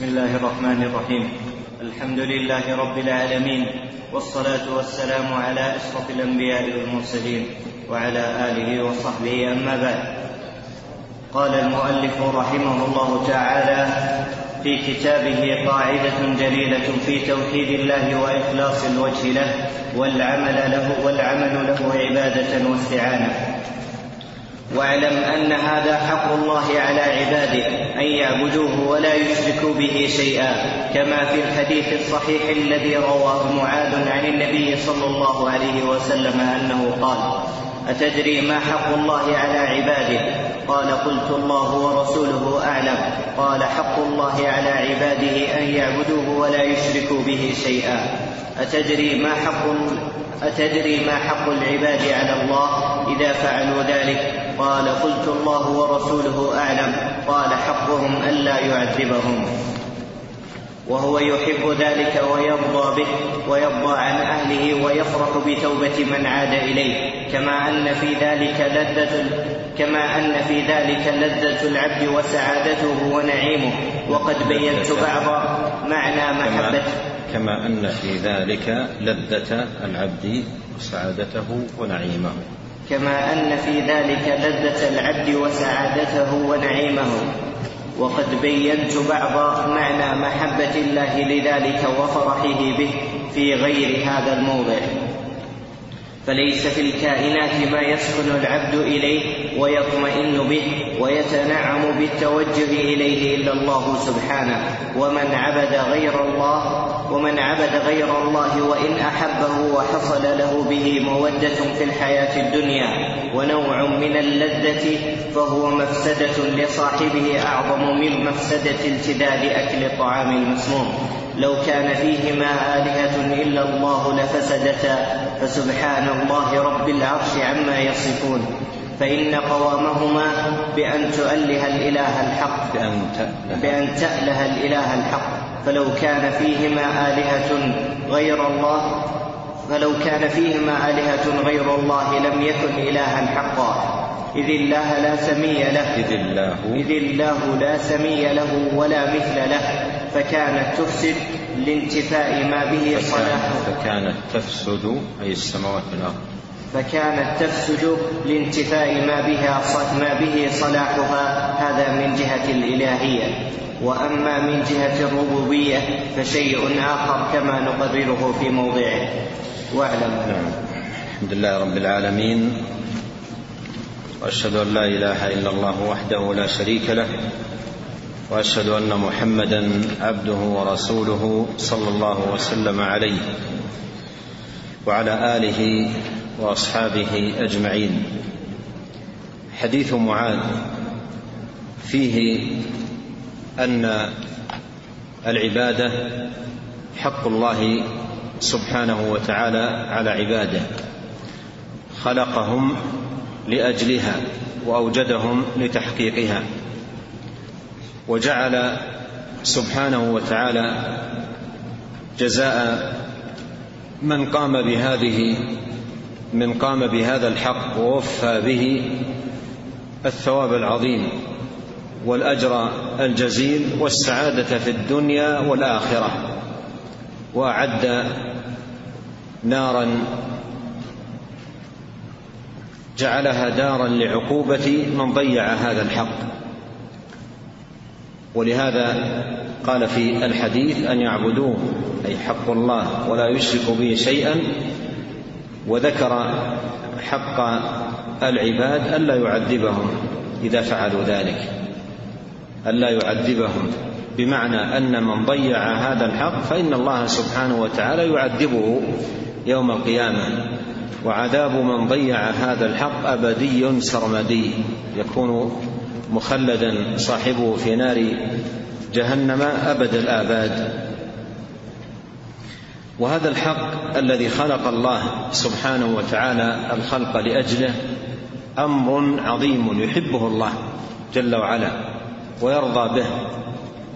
بسم الله الرحمن الرحيم. الحمد لله رب العالمين والصلاة والسلام على أشرف الأنبياء والمرسلين وعلى آله وصحبه أما بعد. قال المؤلف رحمه الله تعالى في كتابه قاعدة جليلة في توحيد الله وإخلاص الوجه له والعمل له والعمل له عبادة واستعانة. واعلم أن هذا حق الله على عباده أن يعبدوه ولا يشركوا به شيئا كما في الحديث الصحيح الذي رواه معاذ عن النبي صلى الله عليه وسلم أنه قال أتدري ما حق الله على عباده؟ قال قلت الله ورسوله أعلم. قال حق الله على عباده أن يعبدوه ولا يشركوا به شيئا. أتدري ما حق أتدري ما حق العباد على الله إذا فعلوا ذلك؟ قال قلت الله ورسوله أعلم. قال حقهم ألا يعذبهم. وهو يحب ذلك ويرضى به ويرضى عن أهله ويفرح بتوبة من عاد إليه. كما أن في ذلك لذة كما أن في ذلك لذة العبد وسعادته ونعيمه. وقد بينت بعض معنى محبة. كما أن في ذلك لذة العبد وسعادته ونعيمه. كما أن في ذلك لذة العبد وسعادته ونعيمه. وقد بينت بعض معنى محبة الله لذلك وفرحه به في غير هذا الموضع. فليس في الكائنات ما يسكن العبد إليه ويطمئن به ويتنعم بالتوجه إليه إلا الله سبحانه. ومن عبد غير الله ومن عبد غير الله وإن أحبه وحصل له به مودة في الحياة الدنيا ونوع من اللذة فهو مفسدة لصاحبه أعظم من مفسدة التذاذ أكل الطعام المسموم. لو كان فيهما آلهة إلا الله لفسدتا فسبحان الله رب العرش عما يصفون. فإن قوامهما بأن تؤله الإله الحق. بأن تأله الإله الحق. فلو كان فيهما آلهة غير الله فلو كان فيهما آلهة غير الله لم يكن إلها حقا. إذ الله لا سمي له. إذ الله إذ الله لا سمي له ولا مثل له. فكانت تفسد لانتفاء ما به صلاح. فكانت تفسد أي السماوات والأرض. فكانت تفسد لانتفاء ما بها ما به صلاحها. هذا من جهة الإلهية. وأما من جهة الربوبية فشيء آخر كما نقرره في موضعه. واعلم. نعم. الحمد لله رب العالمين. وأشهد أن لا إله إلا الله وحده لا شريك له. وأشهد أن محمدا عبده ورسوله صلى الله وسلم عليه وعلى آله وأصحابه أجمعين. حديث معاذ فيه أن العبادة حق الله سبحانه وتعالى على عباده خلقهم لأجلها وأوجدهم لتحقيقها. وجعل سبحانه وتعالى جزاء من قام بهذه من قام بهذا الحق ووفى به الثواب العظيم والأجر الجزيل والسعادة في الدنيا والآخرة وأعد نارا جعلها دارا لعقوبة من ضيع هذا الحق. ولهذا قال في الحديث أن يعبدوه أي حق الله ولا يشركوا به شيئا وذكر حق العباد ألا يعذبهم إذا فعلوا ذلك. ألا يعذبهم بمعنى أن من ضيع هذا الحق فإن الله سبحانه وتعالى يعذبه يوم القيامة. وعذاب من ضيع هذا الحق أبدي سرمدي يكون مخلدا صاحبه في نار جهنم أبد الآباد. وهذا الحق الذي خلق الله سبحانه وتعالى الخلق لأجله أمر عظيم يحبه الله جل وعلا ويرضى به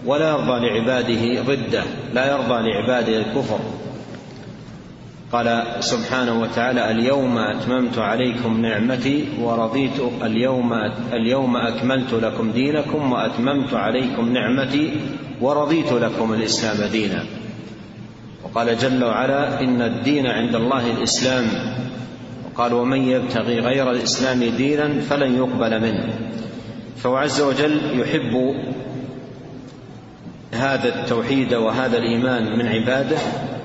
ولا يرضى لعباده ضده لا يرضى لعباده الكفر. قال سبحانه وتعالى اليوم أتممت عليكم نعمتي ورضيت اليوم اليوم أكملت لكم دينكم وأتممت عليكم نعمتي ورضيت لكم الإسلام دينا. وقال جل وعلا إن الدين عند الله الإسلام. وقال ومن يبتغي غير الإسلام دينا فلن يقبل منه. فهو عز وجل يحب هذا التوحيد وهذا الإيمان من عباده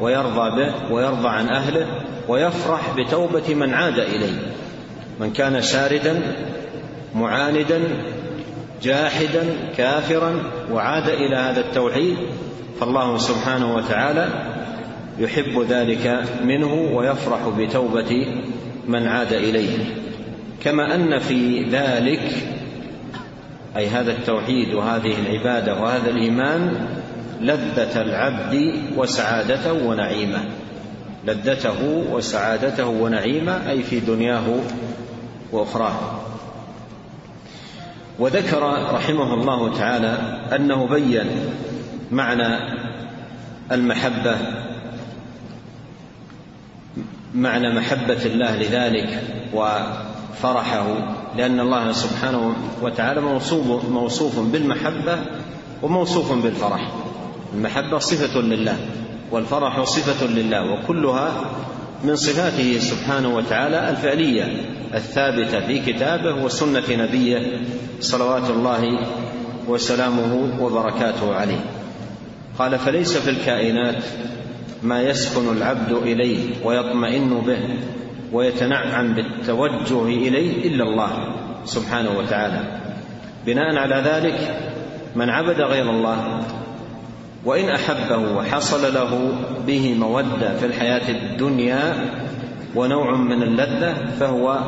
ويرضى به ويرضى عن أهله ويفرح بتوبة من عاد إليه. من كان شاردا معاندا جاحدا كافرا وعاد إلى هذا التوحيد فالله سبحانه وتعالى يحب ذلك منه ويفرح بتوبة من عاد إليه. كما أن في ذلك أي هذا التوحيد وهذه العبادة وهذا الإيمان لذة العبد وسعادته ونعيمه. لذته وسعادته ونعيمه أي في دنياه وأخراه. وذكر رحمه الله تعالى أنه بين معنى المحبة معنى محبة الله لذلك وفرحه لأن الله سبحانه وتعالى موصوف, موصوف بالمحبة وموصوف بالفرح. المحبة صفة لله والفرح صفة لله وكلها من صفاته سبحانه وتعالى الفعلية الثابتة في كتابه وسنة نبيه صلوات الله وسلامه وبركاته عليه. قال فليس في الكائنات ما يسكن العبد إليه ويطمئن به. ويتنعم بالتوجه إليه إلا الله سبحانه وتعالى. بناء على ذلك من عبد غير الله وإن أحبه وحصل له به مودة في الحياة الدنيا ونوع من اللذة فهو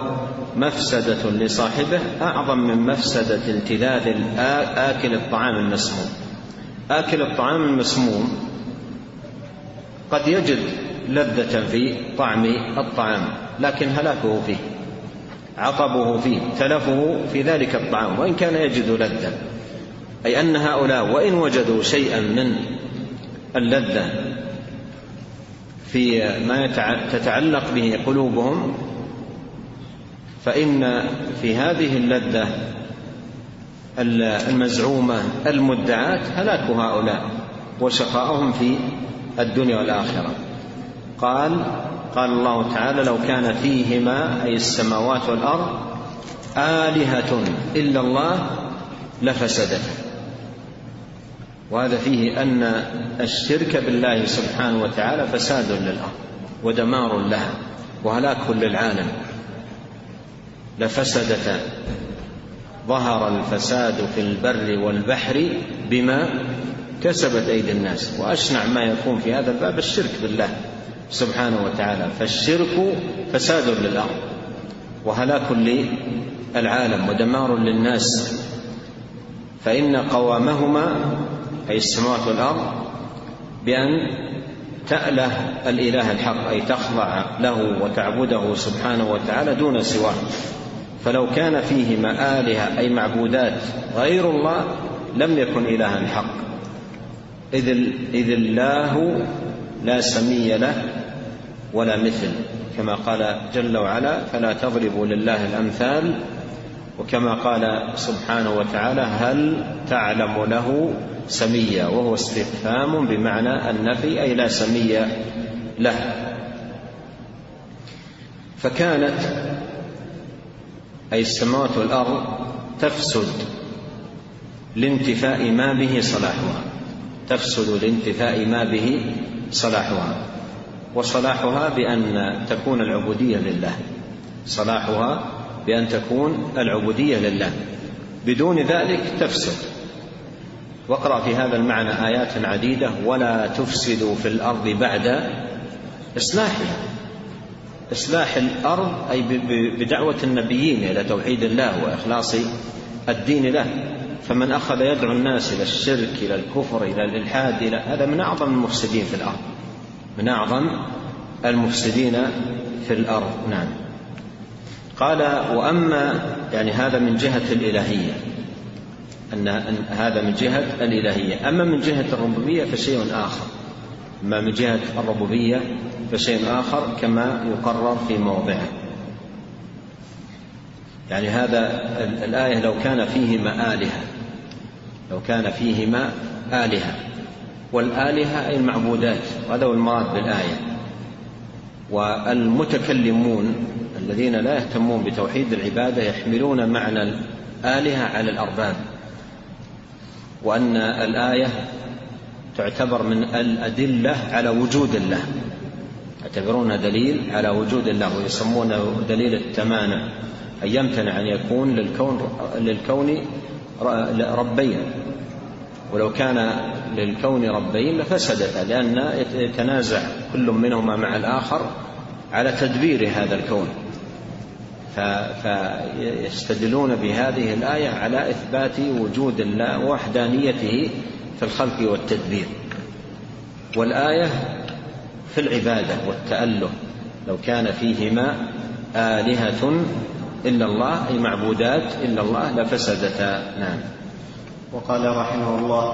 مفسدة لصاحبه أعظم من مفسدة التذاذ آكل الطعام المسموم. آكل الطعام المسموم قد يجد لذة في طعم الطعام لكن هلاكه فيه عطبه فيه تلفه في ذلك الطعام وإن كان يجد لذة. أي أن هؤلاء وإن وجدوا شيئا من اللذة في ما تتعلق به قلوبهم فإن في هذه اللذة المزعومة المدعاة هلاك هؤلاء وشقاءهم في الدنيا والآخرة. قال قال الله تعالى لو كان فيهما أي السماوات والأرض آلهة إلا الله لفسدتا وهذا فيه أن الشرك بالله سبحانه وتعالى فساد للأرض ودمار لها وهلاك للعالم. لفسدتا ظهر الفساد في البر والبحر بما كسبت أيدي الناس وأشنع ما يكون في هذا الباب الشرك بالله سبحانه وتعالى. فالشرك فساد للأرض وهلاك للعالم ودمار للناس. فإن قوامهما أي السماوات والأرض بأن تأله الإله الحق أي تخضع له وتعبده سبحانه وتعالى دون سواه. فلو كان فيهما آلهة أي معبودات غير الله لم يكن إلها حق إذ, إذ الله لا سمي له ولا مثل. كما قال جل وعلا فلا تضربوا لله الأمثال. وكما قال سبحانه وتعالى هل تعلم له سميا? وهو استفهام بمعنى النفي أي لا سمي له. فكانت أي السماوات والأرض تفسد لانتفاء ما به صلاحها. تفسد لانتفاء ما به صلاحها وصلاحها بأن تكون العبودية لله صلاحها بأن تكون العبودية لله بدون ذلك تفسد. واقرأ في هذا المعنى آيات عديدة ولا تفسدوا في الأرض بعد إصلاحها. إصلاح الأرض أي بدعوة النبيين إلى توحيد الله وإخلاص الدين له. فمن أخذ يدعو الناس إلى الشرك إلى الكفر إلى الإلحاد إلى هذا من أعظم المفسدين في الأرض. من أعظم المفسدين في الأرض. نعم. قال وأما يعني هذا من جهة الإلهية. أن هذا من جهة الإلهية. أما من جهة الربوبية فشيء آخر. أما من جهة الربوبية فشيء آخر كما يقرر في موضعه. يعني هذا الآية لو كان فيهما آلهة. لو كان فيهما آلهة. والآلهة أي المعبودات. وهذا هو المراد بالآية. والمتكلمون الذين لا يهتمون بتوحيد العبادة يحملون معنى الآلهة على الأرباب. وأن الآية تعتبر من الأدلة على وجود الله. يعتبرونها دليل على وجود الله ويسمونه دليل التمانع. أن يمتنع أن يكون للكون للكون ربين ولو كان للكون ربين لفسدتا لأن يتنازع كل منهما مع الآخر على تدبير هذا الكون. فيستدلون بهذه الآية على إثبات وجود الله ووحدانيته في الخلق والتدبير. والآية في العبادة والتأله لو كان فيهما آلهة إلا الله أي معبودات إلا الله لفسدتا نعم. وقال رحمه الله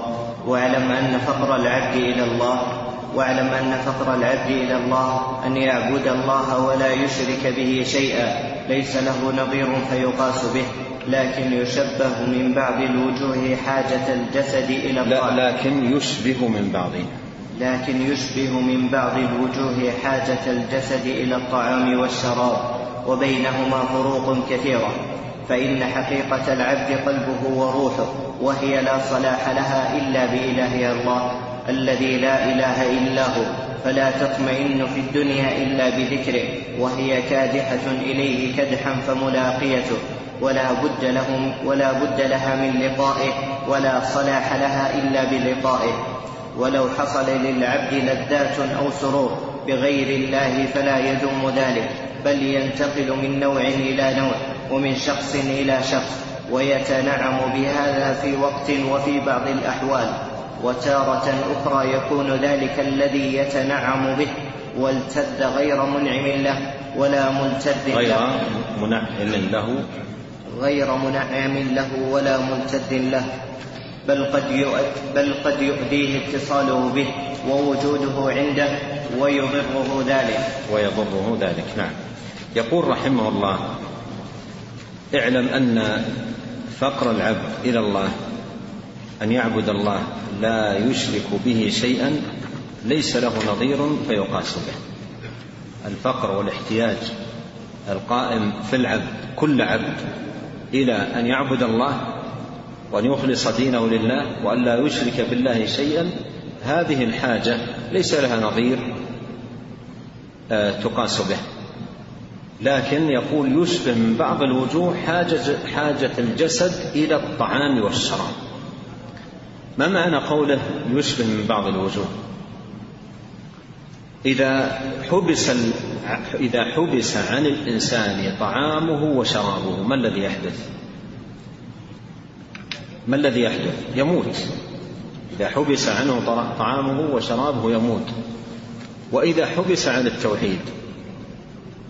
واعلم أن فقر العبد إلى الله واعلم أن فقر العبد إلى الله أن يعبد الله ولا يشرك به شيئا ليس له نظير فيقاس به لكن يشبه من بعض الوجوه حاجة الجسد إلى الطعام لا لكن يشبه من بعض. لكن يشبه من بعض الوجوه حاجة الجسد إلى الطعام والشراب. وبينهما فروق كثيرة فإن حقيقة العبد قلبه وروحه وهي لا صلاح لها إلا بإله الله الذي لا إله إلا هو فلا تطمئن في الدنيا إلا بذكره وهي كادحة إليه كدحا فملاقيته ولا بد لهم ولا بد لها من لقائه ولا صلاح لها إلا بلقائه. ولو حصل للعبد لذات أو سرور بغير الله فلا يدوم ذلك. بل ينتقل من نوع إلى نوع ومن شخص إلى شخص ويتنعم بهذا في وقت وفي بعض الأحوال وتارة أخرى يكون ذلك الذي يتنعم به والتد غير منعم له ولا ملتد غير منعم له. غير منعم له ولا ملتد له. بل قد بل قد يؤذيه اتصاله به ووجوده عنده ويضره ذلك. ويضره ذلك نعم. يقول رحمه الله اعلم أن فقر العبد إلى الله أن يعبد الله لا يشرك به شيئا ليس له نظير فيقاس به. الفقر والاحتياج القائم في العبد كل عبد إلى أن يعبد الله وأن يخلص دينه لله وأن لا يشرك بالله شيئا هذه الحاجة ليس لها نظير آه، تقاس به. لكن يقول يشبه من بعض الوجوه حاجة, حاجة الجسد إلى الطعام والشراب ما معنى قوله يشبه من بعض الوجوه إذا حبس إذا حبس عن الإنسان طعامه وشرابه ما الذي يحدث؟ ما الذي يحدث؟ يموت إذا حبس عنه طعامه وشرابه يموت وإذا حبس عن التوحيد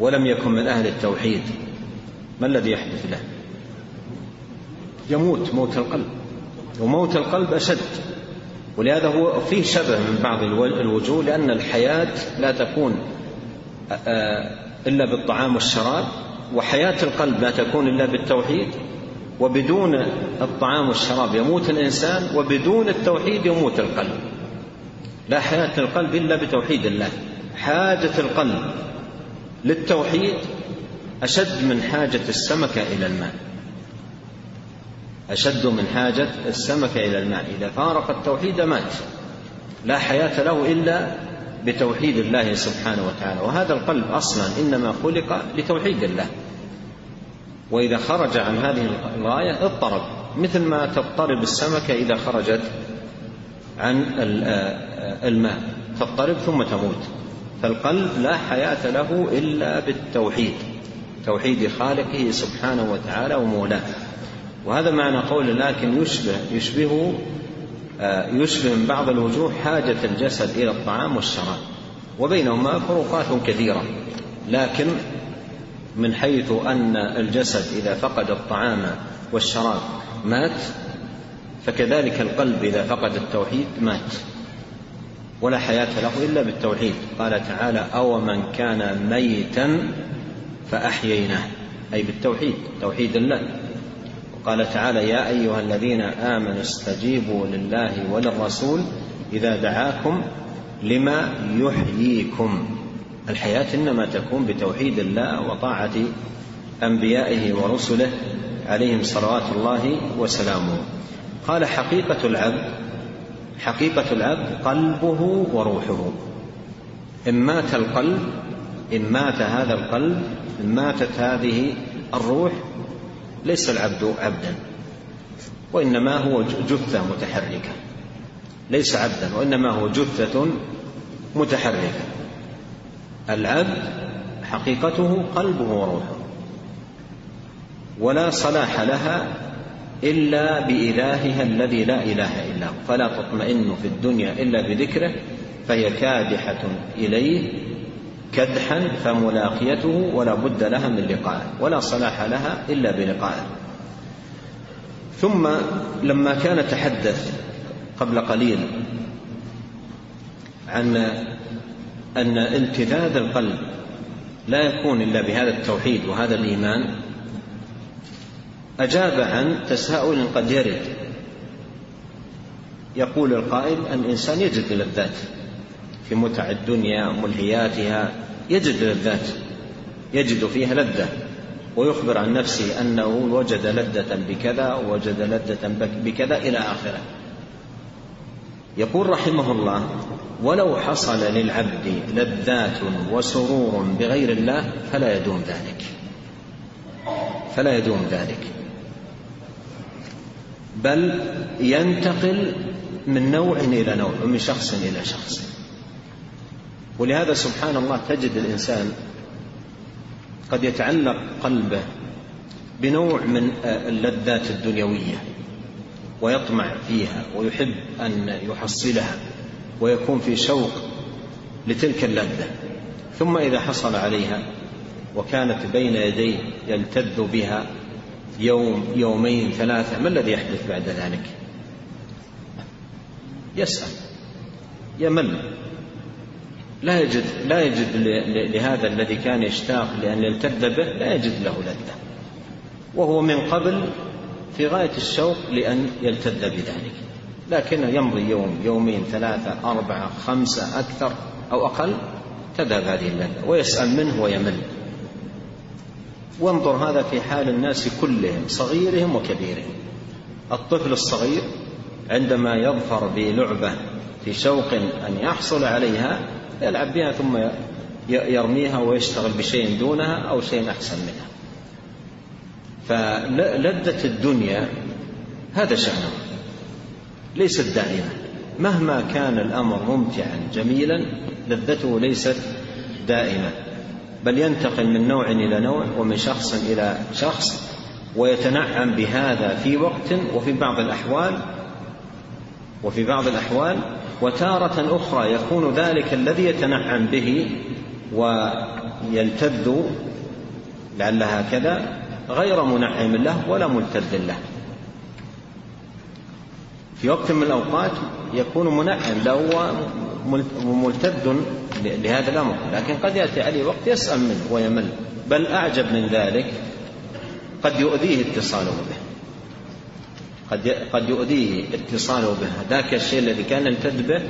ولم يكن من أهل التوحيد ما الذي يحدث له؟ يموت موت القلب وموت القلب أشد ولهذا هو فيه شبه من بعض الوجوه لأن الحياة لا تكون إلا بالطعام والشراب وحياة القلب لا تكون إلا بالتوحيد وبدون الطعام والشراب يموت الإنسان وبدون التوحيد يموت القلب. لا حياة القلب إلا بتوحيد الله حاجة القلب للتوحيد أشد من حاجة السمكة إلى الماء. أشد من حاجة السمكة إلى الماء. إذا فارق التوحيد مات. لا حياة له إلا بتوحيد الله سبحانه وتعالى. وهذا القلب أصلا إنما خلق لتوحيد الله. وإذا خرج عن هذه الغاية اضطرب. مثل ما تضطرب السمكة إذا خرجت عن الماء. تضطرب ثم تموت. فالقلب لا حياة له إلا بالتوحيد توحيد خالقه سبحانه وتعالى ومولاه. وهذا معنى قول لكن يشبه يشبه آه، يشبه من بعض الوجوه حاجة الجسد إلى الطعام والشراب. وبينهما فروقات كثيرة. لكن من حيث أن الجسد إذا فقد الطعام والشراب مات فكذلك القلب إذا فقد التوحيد مات. ولا حياة له إلا بالتوحيد. قال تعالى أو من كان ميتا فأحييناه. أي بالتوحيد توحيد الله. قال تعالى يا أيها الذين آمنوا استجيبوا لله وللرسول إذا دعاكم لما يحييكم. الحياة إنما تكون بتوحيد الله وطاعة أنبيائه ورسله عليهم صلوات الله وسلامه. قال حقيقة العبد حقيقة العبد قلبه وروحه. إن مات القلب إن مات هذا القلب إن ماتت هذه الروح ليس العبد عبدا. وإنما هو جثة متحركة. ليس عبدا وإنما هو جثة متحركة. العبد حقيقته قلبه وروحه. ولا صلاح لها إلا بإلهها الذي لا إله إلا هو. فلا تطمئن في الدنيا إلا بذكره فهي كادحة إليه كدحا فملاقيته ولا بد لها من لقائه ولا صلاح لها إلا بلقائه ثم لما كان تحدث قبل قليل عن أن التذاذ القلب لا يكون إلا بهذا التوحيد وهذا الإيمان أجاب عن تساؤل قد يرد. يقول القائل ان الإنسان يجد لذات في متع الدنيا ملهياتها يجد لذات يجد فيها لذة ويخبر عن نفسه أنه وجد لذة بكذا ووجد لذة بكذا إلى آخره. يقول رحمه الله ولو حصل للعبد لذات وسرور بغير الله فلا يدوم ذلك. فلا يدوم ذلك. بل ينتقل من نوع إلى نوع ومن شخص إلى شخص. ولهذا سبحان الله تجد الإنسان قد يتعلق قلبه بنوع من اللذات الدنيوية ويطمع فيها ويحب أن يحصلها ويكون في شوق لتلك اللذة. ثم إذا حصل عليها وكانت بين يديه يلتذ بها يوم يومين ثلاثة ما الذي يحدث بعد ذلك؟ يسأل يمل. لا يجد لا يجد لهذا الذي كان يشتاق لأن يلتذ به لا يجد له لذة. وهو من قبل في غاية الشوق لأن يلتذ بذلك. لكن يمضي يوم يومين ثلاثة أربعة خمسة أكثر أو أقل تذهب هذه اللذة ويسأل منه ويمل. وانظر هذا في حال الناس كلهم صغيرهم وكبيرهم. الطفل الصغير عندما يظفر بلعبة في شوق أن يحصل عليها يلعب بها ثم يرميها ويشتغل بشيء دونها أو شيء أحسن منها. فلذة الدنيا هذا شأنه ليست دائمة. مهما كان الأمر ممتعا جميلا لذته ليست دائمة. بل ينتقل من نوع إلى نوع ومن شخص إلى شخص ويتنعم بهذا في وقت وفي بعض الأحوال وفي بعض الأحوال وتارة أخرى يكون ذلك الذي يتنعم به ويلتذ لعلها كذا غير منعم له ولا ملتذ له. في وقت من الأوقات يكون منعم له وملتذ لهذا الأمر. لكن قد يأتي عليه وقت يسأل منه ويمل. بل أعجب من ذلك قد يؤذيه اتصاله به. قد قد يؤذيه اتصاله به. ذاك الشيء الذي كان يلتذ به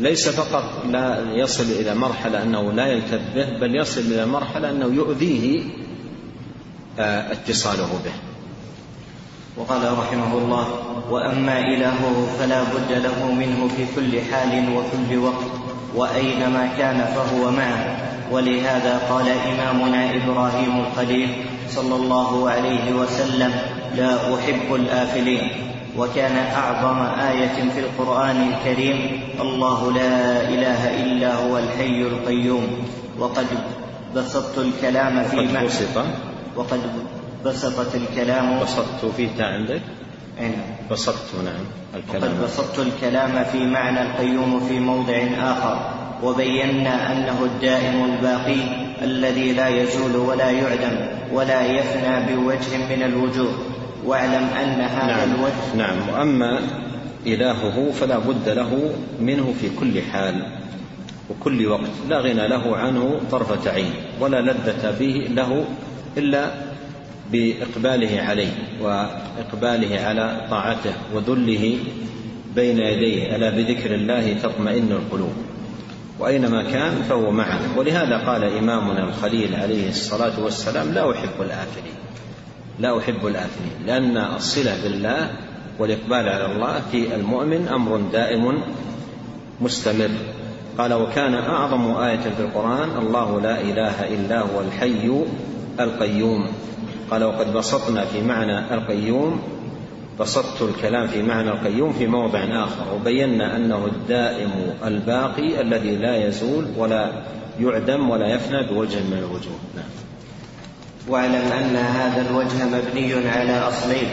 ليس فقط لا يصل إلى مرحلة أنه لا يلتذ به بل يصل إلى مرحلة أنه يؤذيه آه، اتصاله به. وقال رحمه الله وأما الهه فلا بد له منه في كل حال وكل وقت وأينما كان فهو معه. ولهذا قال إمامنا إبراهيم الخليل صلى الله عليه وسلم لا أحب الآفلين. وكان أعظم آية في القرآن الكريم الله لا إله إلا هو الحي القيوم. وقد بسطت الكلام في معنى بسط. وقد بسطت الكلام. بسطت فيه تاء عندك؟ أي نعم. بسطت نعم الكلام. وقد بسطت الكلام في معنى القيوم في موضع آخر وبينا أنه الدائم الباقي الذي لا يزول ولا يعدم ولا يفنى بوجه من الوجوه. واعلم أن هذا نعم الوجه نعم. وأما إلهه فلا بد له منه في كل حال وكل وقت لا غنى له عنه طرفة عين ولا لذة به له إلا بإقباله عليه وإقباله على طاعته وذله بين يديه. ألا بذكر الله تطمئن القلوب؟ وأينما كان فهو معنا. ولهذا قال إمامنا الخليل عليه الصلاة والسلام لا أحب الافلين لا أحب الافلين لأن الصلة بالله والإقبال على الله في المؤمن أمر دائم مستمر. قال وكان أعظم آية في القرآن الله لا إله إلا هو الحي القيوم. قال وقد بسطنا في معنى القيوم بسطت الكلام في معنى القيوم في موضع آخر وبينا أنه الدائم الباقي الذي لا يزول ولا يعدم ولا يفنى بوجه من الوجوه نعم. واعلم أن هذا الوجه مبني على أصلين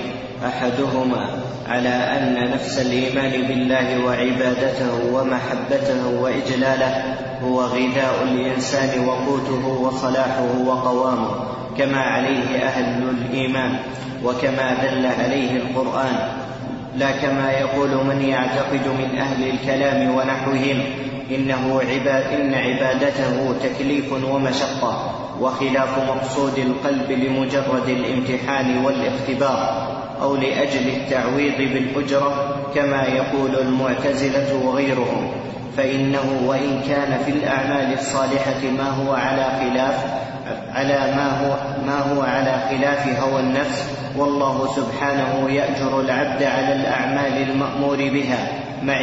أحدهما على أن نفس الإيمان بالله وعبادته ومحبته وإجلاله هو غذاء الإنسان وقوته وصلاحه وقوامه كما عليه أهل الإيمان وكما دل عليه القرآن لا كما يقول من يعتقد من أهل الكلام ونحوهم إنه عباد إن عبادته تكليف ومشقة وخلاف مقصود القلب لمجرد الامتحان والاختبار أو لأجل التعويض بالأجرة كما يقول المعتزلة وغيرهم فإنه وإن كان في الأعمال الصالحة ما هو على خلاف على ما هو ما هو على خلاف هوى النفس. والله سبحانه يأجر العبد على الأعمال المأمور بها مع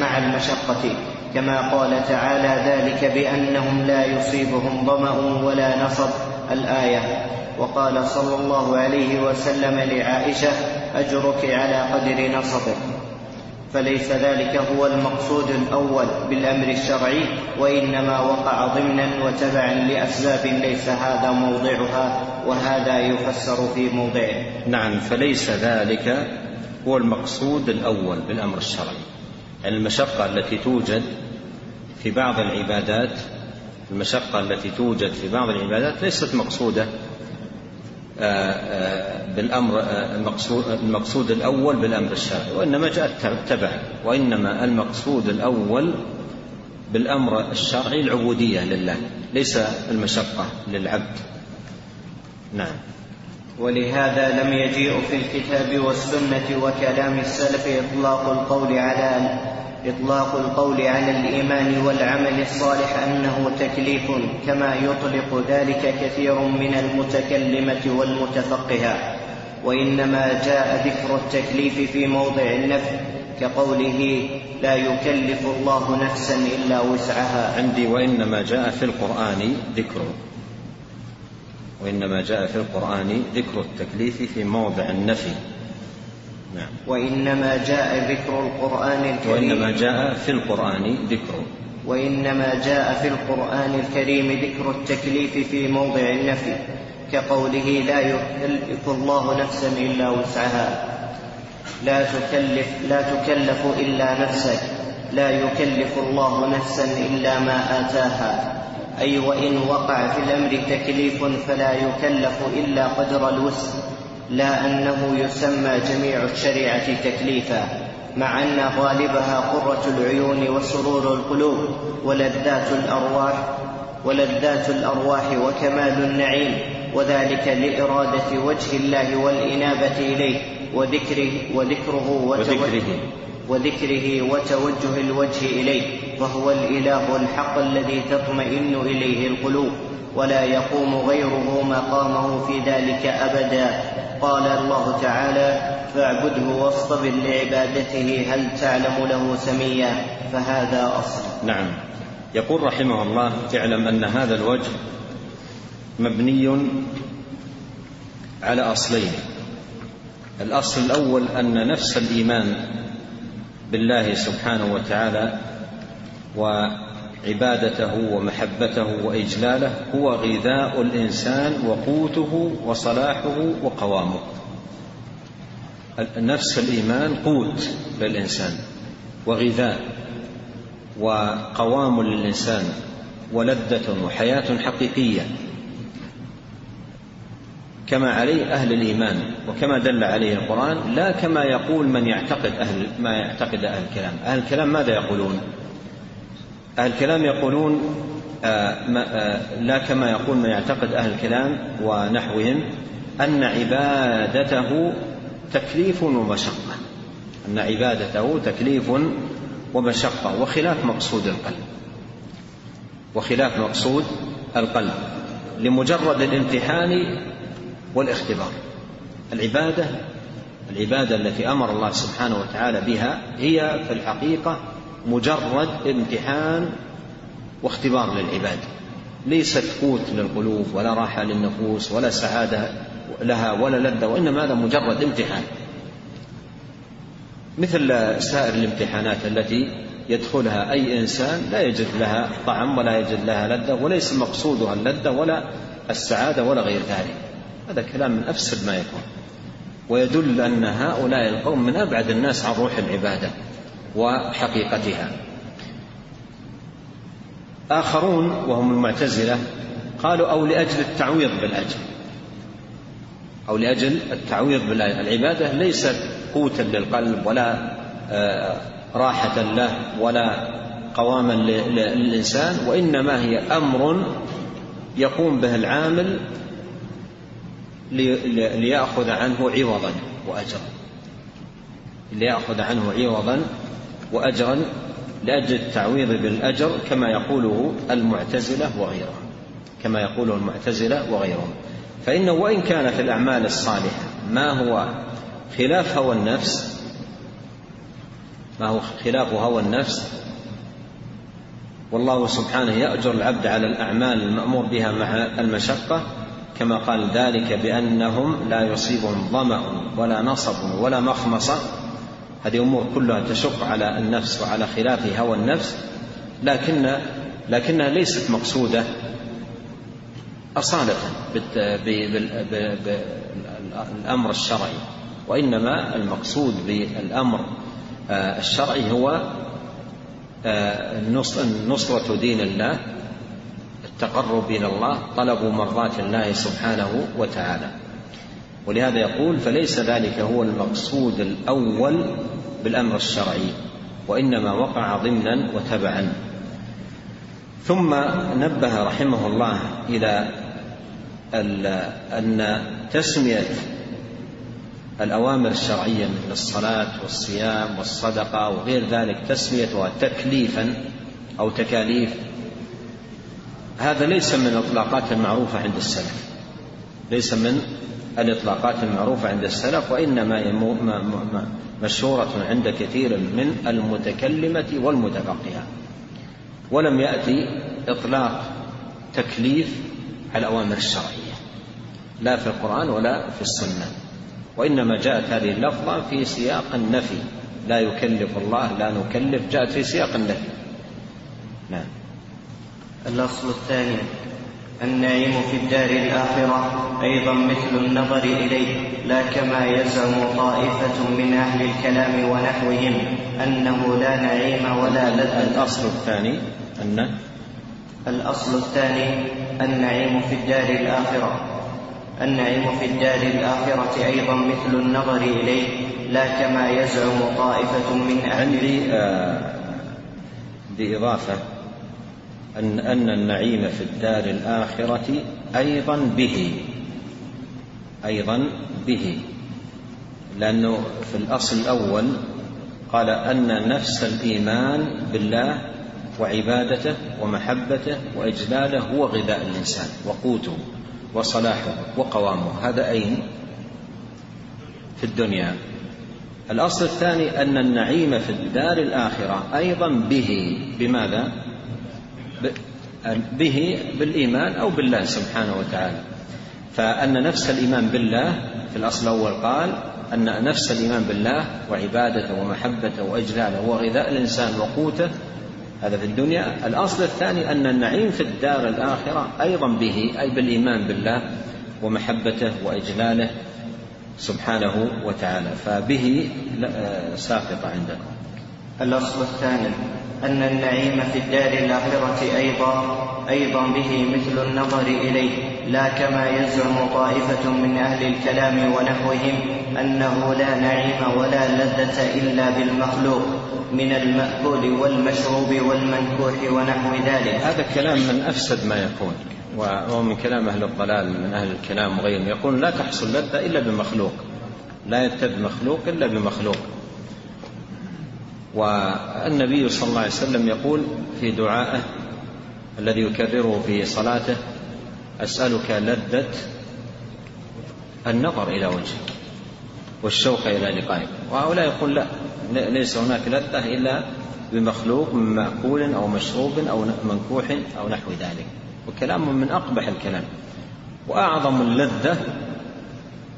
مع المشقة. كما قال تعالى ذلك بأنهم لا يصيبهم ظمأ ولا نصب. الآية. وقال صلى الله عليه وسلم لعائشة أجرك على قدر نصبك. فليس ذلك هو المقصود الأول بالأمر الشرعي وإنما وقع ضمنا وتبعا لأسباب ليس هذا موضعها وهذا يفسر في موضعه. نعم فليس ذلك هو المقصود الأول بالأمر الشرعي. يعني المشقة التي توجد في بعض العبادات المشقة التي توجد في بعض العبادات ليست مقصودة. آه، آه، بالأمر آه، المقصود, الأول بالأمر الشرعي وإنما جاءت تبع وإنما المقصود الأول بالأمر الشرعي العبودية لله ليس المشقة للعبد. نعم. ولهذا لم يجيء في الكتاب والسنة وكلام السلف إطلاق القول على إطلاق القول على الإيمان والعمل الصالح أنه تكليف كما يطلق ذلك كثير من المتكلمة والمتفقهة. وإنما جاء ذكر التكليف في موضع النفي كقوله لا يكلف الله نفسا إلا وسعها. عندي وإنما جاء في القرآن ذكر. وإنما جاء في القرآن ذكر التكليف في موضع النفي. نعم. وإنما جاء ذكر القرآن الكريم. وإنما جاء في القرآن ذكر. وإنما جاء في القرآن الكريم ذكر التكليف في موضع النفي كقوله لا يكلف الله نفسا إلا وسعها. لا تكلف لا تكلف إلا نفسك. لا يكلف الله نفسا إلا ما آتاها. أي وإن وقع في الأمر تكليف فلا يكلف إلا قدر الوسع. لا أنه يسمى جميع الشريعة تكليفا مع أن غالبها قرة العيون وسرور القلوب ولذات الأرواح ولذات الأرواح وكمال النعيم وذلك لإرادة وجه الله والإنابة إليه وذكره وذكره وذكره. وذكره وتوجه الوجه إليه فهو الإله الحق الذي تطمئن إليه القلوب. ولا يقوم غيره مقامه في ذلك أبدا. قال الله تعالى فاعبده واصطبر لعبادته هل تعلم له سميا؟ فهذا أصل. نعم. يقول رحمه الله اعلم أن هذا الوجه مبني على أصلين. الأصل الأول أن نفس الإيمان بالله سبحانه وتعالى وعبادته ومحبته وإجلاله هو غذاء الإنسان وقوته وصلاحه وقوامه. نفس الإيمان قوت للإنسان وغذاء وقوام للإنسان ولذة وحياة حقيقية. كما عليه أهل الإيمان وكما دل عليه القرآن لا كما يقول من يعتقد أهل ما يعتقد أهل الكلام. أهل الكلام ماذا يقولون؟ أهل الكلام يقولون آه، آه، لا كما يقول من يعتقد أهل الكلام ونحوهم أن عبادته تكليف ومشقة. أن عبادته تكليف ومشقة وخلاف مقصود القلب. وخلاف مقصود القلب لمجرد الامتحان والاختبار. العبادة العبادة التي أمر الله سبحانه وتعالى بها هي في الحقيقة مجرد امتحان واختبار للعباد. ليست قوت للقلوب ولا راحة للنفوس ولا سعادة لها ولا لذة وإنما هذا مجرد امتحان. مثل سائر الامتحانات التي يدخلها أي إنسان لا يجد لها طعم ولا يجد لها لذة وليس مقصودها اللذة ولا السعادة ولا غير ذلك. هذا كلام من أفسد ما يكون. ويدل أن هؤلاء القوم من أبعد الناس عن روح العبادة. وحقيقتها. آخرون وهم المعتزلة قالوا أو لأجل التعويض بالأجر أو لأجل التعويض بالأجر العبادة ليست قوتا للقلب ولا آه، راحة له ولا قواما للإنسان وإنما هي أمر يقوم به العامل ليأخذ عنه عوضا وأجرا. ليأخذ عنه عوضا وأجرا لأجل التعويض بالأجر كما يقوله المعتزلة وغيرهم. كما يقوله المعتزلة وغيرهم. فإنه وإن كان في الأعمال الصالحة ما هو خلاف هوى النفس؟ ما هو خلاف هوى النفس؟ والله سبحانه يأجر العبد على الأعمال المأمور بها مع المشقة كما قال ذلك بأنهم لا يصيبهم ظمأ ولا نصب ولا مخمصة هذه أمور كلها تشق على النفس وعلى خلاف هوى النفس لكن لكنها ليست مقصودة أصالة بالأمر الشرعي وإنما المقصود بالأمر آه، الشرعي هو آه، نصرة دين الله التقرب إلى الله طلب مرضاة الله سبحانه وتعالى. ولهذا يقول فليس ذلك هو المقصود الأول بالأمر الشرعي وإنما وقع ضمنا وتبعا. ثم نبه رحمه الله إلى أن تسمية الأوامر الشرعية مثل الصلاة والصيام والصدقة وغير ذلك تسميتها تكليفا أو تكاليف هذا ليس من الإطلاقات المعروفة عند السلف ليس من الإطلاقات المعروفة عند السلف وإنما مشهورة عند كثير من المتكلمة والمتفقهة. ولم يأتي إطلاق تكليف على الأوامر الشرعية لا في القرآن ولا في السنة. وإنما جاءت هذه اللفظة في سياق النفي. لا يكلف الله لا نكلف جاءت في سياق النفي. نعم. الأصل الثاني. النعيم في الدار الآخرة أيضا مثل النظر إليه لا كما يزعم طائفة من أهل الكلام ونحوهم أنه لا نعيم ولا لذة. الأصل الثاني أن الأصل الثاني النعيم في الدار الآخرة. النعيم في الدار الآخرة أيضا مثل النظر إليه لا كما يزعم طائفة من أهل عندي آه بإضافة أن أن النعيم في الدار الآخرة أيضا به أيضا به. لأنه في الأصل الأول قال أن نفس الإيمان بالله وعبادته ومحبته وإجلاله هو غذاء الإنسان وقوته وصلاحه وقوامه. هذا أين؟ في الدنيا. الأصل الثاني أن النعيم في الدار الآخرة أيضا به. بماذا؟ به بالإيمان أو بالله سبحانه وتعالى. فأن نفس الإيمان بالله في الأصل الأول قال أن نفس الإيمان بالله وعبادته ومحبته وإجلاله هو غذاء الإنسان وقوته هذا في الدنيا. الأصل الثاني أن النعيم في الدار الآخرة أيضا به أي بالإيمان بالله ومحبته وإجلاله سبحانه وتعالى. فبه ساقط عندكم. الأصل الثاني أن النعيم في الدار الآخرة أيضا أيضا به مثل النظر إليه لا كما يزعم طائفة من أهل الكلام ونحوهم أنه لا نعيم ولا لذة إلا بالمخلوق من المأكول والمشروب والمنكوح ونحو ذلك. هذا كلام من أفسد ما يكون ومن كلام أهل الضلال من أهل الكلام وغيرهم يقول لا تحصل لذة إلا بمخلوق لا يتد مخلوق إلا بمخلوق. والنبي صلى الله عليه وسلم يقول في دعائه الذي يكرره في صلاته أسألك لذة النظر إلى وجهك والشوق إلى لقائك. وهؤلاء يقول لا ليس هناك لذة إلا بمخلوق من مأكول أو مشروب أو منكوح أو نحو ذلك. وكلام من أقبح الكلام. وأعظم اللذة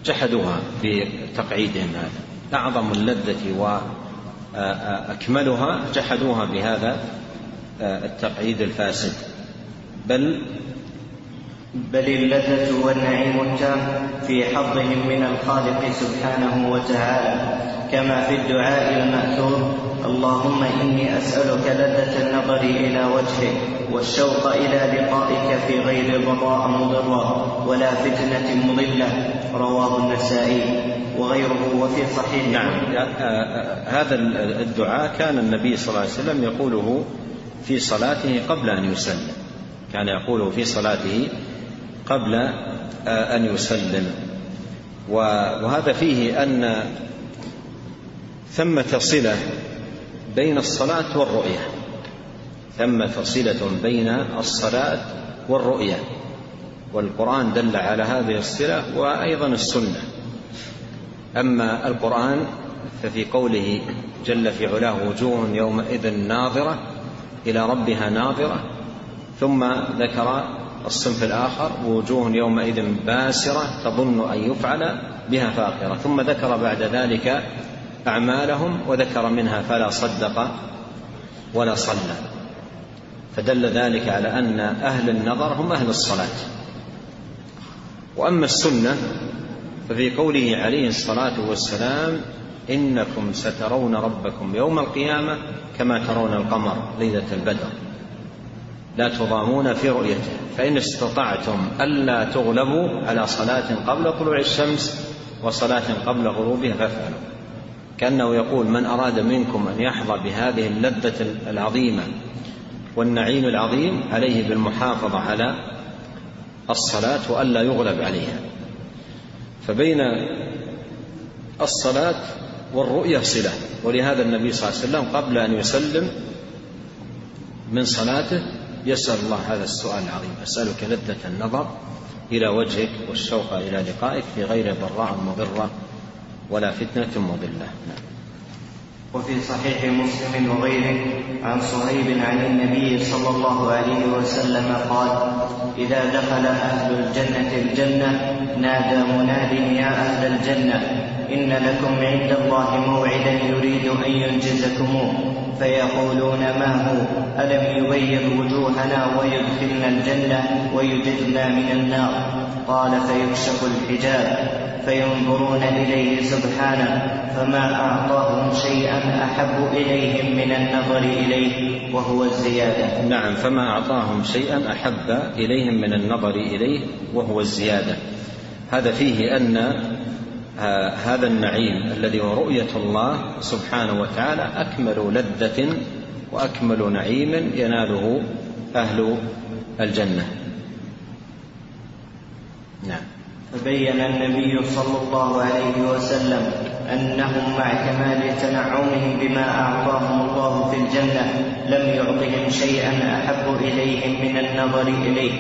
جحدوها في تقعيدهم هذا. أعظم اللذة وأكملها جحدوها بهذا التقعيد الفاسد. بل بل اللذة والنعيم التام في حظهم من الخالق سبحانه وتعالى. كما في الدعاء المأثور اللهم إني أسألك لذة النظر إلى وجهك والشوق إلى لقائك في غير ضراء مضرة ولا فتنة مضلة. رواه النسائي وغيره وفي صحيح نعم. هذا الدعاء كان النبي صلى الله عليه وسلم يقوله في صلاته قبل أن يسلم كان يقوله في صلاته قبل أن يسلم. وهذا فيه أن ثمة صلة بين الصلاة والرؤية. ثمة صلة بين الصلاة والرؤية. والقرآن دل على هذه الصلة وأيضا السنة. أما القرآن ففي قوله جل في علاه وجوه يومئذ ناظرة إلى ربها ناظرة ثم ذكر الصنف الآخر وجوه يومئذ باسرة تظن أن يفعل بها فاقرة. ثم ذكر بعد ذلك أعمالهم وذكر منها فلا صدق ولا صلى. فدل ذلك على أن أهل النظر هم أهل الصلاة. وأما السنة ففي قوله عليه الصلاة والسلام إنكم سترون ربكم يوم القيامة كما ترون القمر ليلة البدر. لا تضامون في رؤيته. فإن استطعتم ألا تغلبوا على صلاة قبل طلوع الشمس وصلاة قبل غروبها فافعلوا. كأنه يقول من أراد منكم أن يحظى بهذه اللذة العظيمة والنعيم العظيم عليه بالمحافظة على الصلاة وألا يغلب عليها. فبين الصلاة والرؤية صلة. ولهذا النبي صلى الله عليه وسلم قبل أن يسلم من صلاته يسأل الله هذا السؤال العظيم. أسألك لذة النظر إلى وجهك والشوق إلى لقائك في غير ضراء مضرة ولا فتنة مضلة. نعم. وفي صحيح مسلم وغيره عن صهيب عن النبي صلى الله عليه وسلم قال إذا دخل أهل الجنة الجنة نادى مناد يا أهل الجنة إن لكم عند الله موعدا يريد أن ينجزكموه. فيقولون ما هو؟ ألم يبيض وجوهنا ويدخلنا الجنة ويجدنا من النار؟ قال فيكشف الحجاب فينظرون إليه سبحانه فما أعطاهم شيئا أحب إليهم من النظر إليه وهو الزيادة. نعم فما أعطاهم شيئا أحب إليهم من النظر إليه وهو الزيادة. هذا فيه أن هذا النعيم الذي هو رؤية الله سبحانه وتعالى أكمل لذة وأكمل نعيم يناله أهل الجنة. نعم. فبين النبي صلى الله عليه وسلم أنهم مع كمال تنعمهم بما أعطاهم الله في الجنة لم يعطهم شيئا أحب إليهم من النظر إليه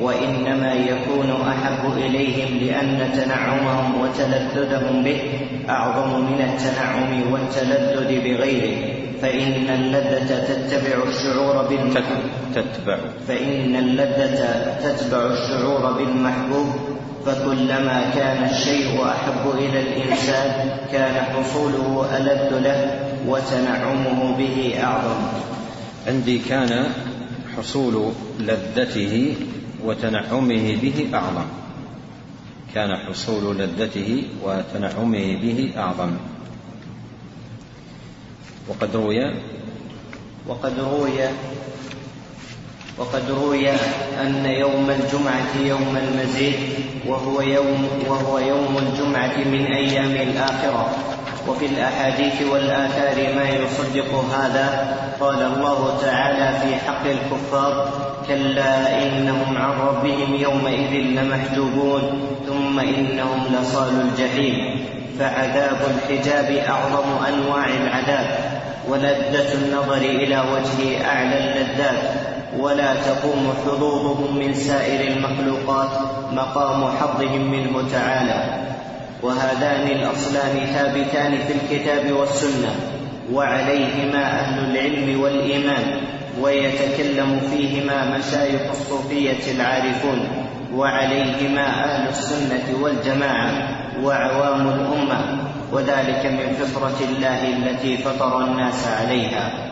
وإنما يكون أحب إليهم لأن تنعمهم وتلذذهم به أعظم من التنعم والتلذذ بغيره. فإن اللذة تتبع الشعور بالمحبوب. تتبع. فإن اللذة تتبع الشعور بالمحبوب. فكلما كان الشيء أحب إلى الإنسان كان حصوله الذ له وتنعمه به أعظم. عندي كان حصول لذته وتنعمه به أعظم. كان حصول لذته وتنعمه به أعظم. وقد روي وقد روي وقد روي أن يوم الجمعة يوم المزيد وهو يوم وهو يوم الجمعة من أيام الآخرة. وفي الأحاديث والآثار ما يصدق هذا قال الله تعالى في حق الكفار كلا إنهم عن ربهم يومئذ لمحجوبون ثم إنهم لصال الجحيم. فعذاب الحجاب أعظم أنواع العذاب ولذة النظر إلى وجه أعلى اللذات. ولا تقوم حظوظهم من سائر المخلوقات مقام حظهم منه تعالى. وهذان الأصلان ثابتان في الكتاب والسنة وعليهما أهل العلم والإيمان ويتكلم فيهما مشايخ الصوفية العارفون وعليهما أهل السنة والجماعة وعوام الأمة وذلك من فطرة الله التي فطر الناس عليها.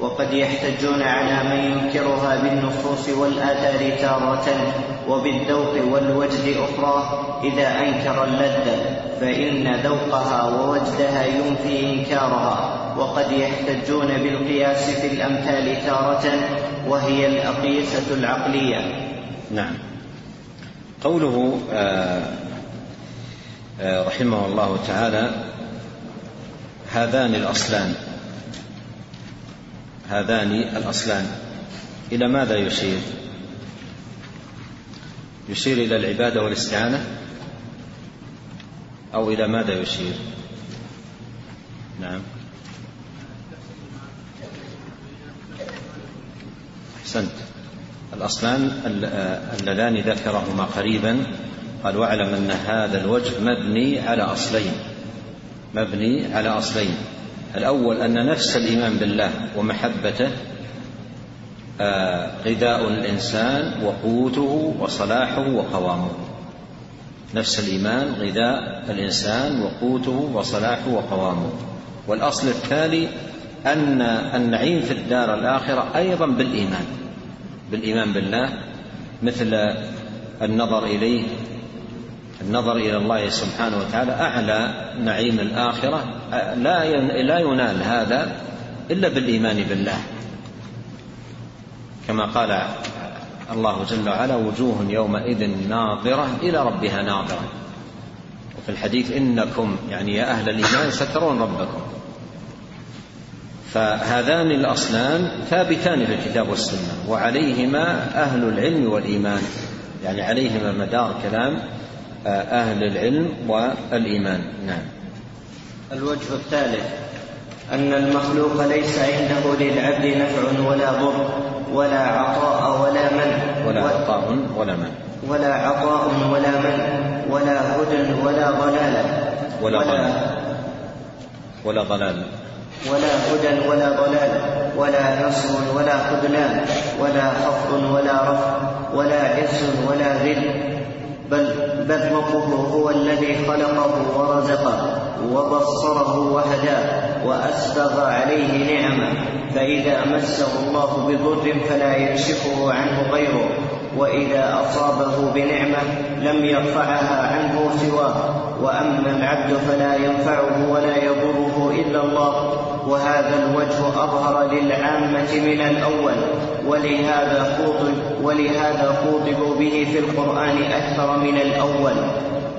وقد يحتجون على من ينكرها بالنصوص والآثار تارة وبالذوق والوجد أخرى. إذا أنكر اللذة فإن ذوقها ووجدها ينفي إنكارها. وقد يحتجون بالقياس في الأمثال تارة وهي الأقيسة العقلية. نعم. قوله آه آه رحمه الله تعالى هذان الأصلان. هذان الأصلان. إلى ماذا يشير؟ يشير إلى العبادة والاستعانة؟ أو إلى ماذا يشير؟ نعم. أحسنت. الأصلان اللذان ذكرهما قريبا. قال واعلم أن هذا الوجه مبني على أصلين. مبني على أصلين. الأول أن نفس الإيمان بالله ومحبته غذاء الإنسان وقوته وصلاحه وقوامه. نفس الإيمان غذاء الإنسان وقوته وصلاحه وقوامه. والأصل التالي أن النعيم في الدار الآخرة أيضا بالإيمان بالإيمان بالله مثل النظر إليه النظر إلى الله سبحانه وتعالى أعلى نعيم الآخرة لا لا ينال هذا إلا بالإيمان بالله. كما قال الله جل وعلا وجوه يومئذ ناظرة إلى ربها ناظرة. وفي الحديث إنكم يعني يا أهل الإيمان سترون ربكم. فهذان الأصلان ثابتان في الكتاب والسنة وعليهما أهل العلم والإيمان. يعني عليهما مدار كلام أهل العلم والإيمان. نعم. الوجه الثالث أن المخلوق ليس عنده للعبد نفع ولا ضر ولا عطاء ولا من ولا عطاء ولا من ولا عطاء ولا من ولا هدى ولا ضلالة ولا ضلال. ولا ضلال. ولا هدى ولا ضلال. ولا نصر ولا خذلان. ولا خفض ولا رفع ولا عز ولا ذل. بل بل ربه هو الذي خلقه ورزقه وبصره وهداه وأسبغ عليه نعمة فإذا مسه الله بضر فلا يكشفه عنه غيره وإذا أصابه بنعمة لم يرفعها عنه سواه وأما العبد فلا ينفعه ولا يضره إلا الله وهذا الوجه أظهر للعامة من الأول ولهذا خوطب ولهذا خوطبوا به في القرآن أكثر من الأول.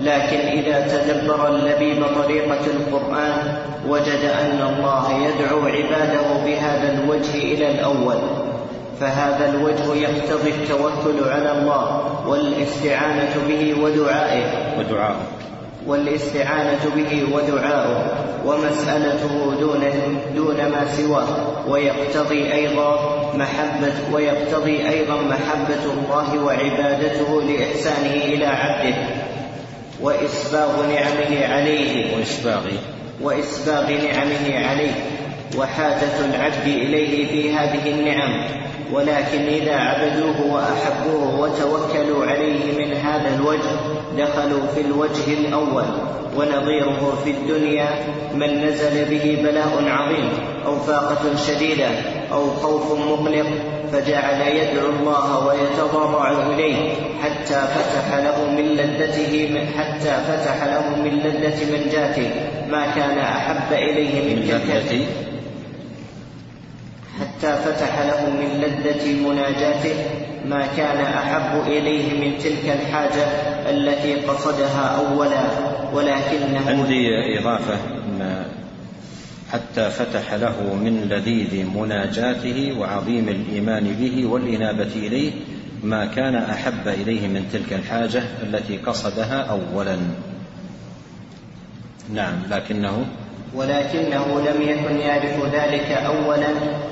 لكن إذا تدبر اللبيب طريقة القرآن وجد أن الله يدعو عباده بهذا الوجه إلى الأول. فهذا الوجه يقتضي التوكل على الله والاستعانة به ودعائه. ودعاءه والاستعانة به ودعاؤه ومسألته دون دون ما سواه ويقتضي أيضا محبة ويقتضي أيضا محبة الله وعبادته لإحسانه إلى عبده وإسباغ نعمه عليه. وإسباغ. وإسباغ نعمه عليه. وحاجة العبد إليه في هذه النعم. ولكن إذا عبدوه وأحبوه وتوكلوا عليه من هذا الوجه دخلوا في الوجه الأول ونظيره في الدنيا من نزل به بلاء عظيم أو فاقة شديدة أو خوف مقلق فجعل يدعو الله ويتضرع إليه حتى فتح له من لذته حتى فتح له من لذة منجاته ما كان أحب إليه من لذة حتى فتح له من لذة مناجاته ما كان أحب إليه من تلك الحاجة التي قصدها أولا ولكنه عندي إضافة أن حتى فتح له من لذيذ مناجاته وعظيم الإيمان به والإنابة إليه ما كان أحب إليه من تلك الحاجة التي قصدها أولا. نعم لكنه ولكنه لم يكن يعرف ذلك اولا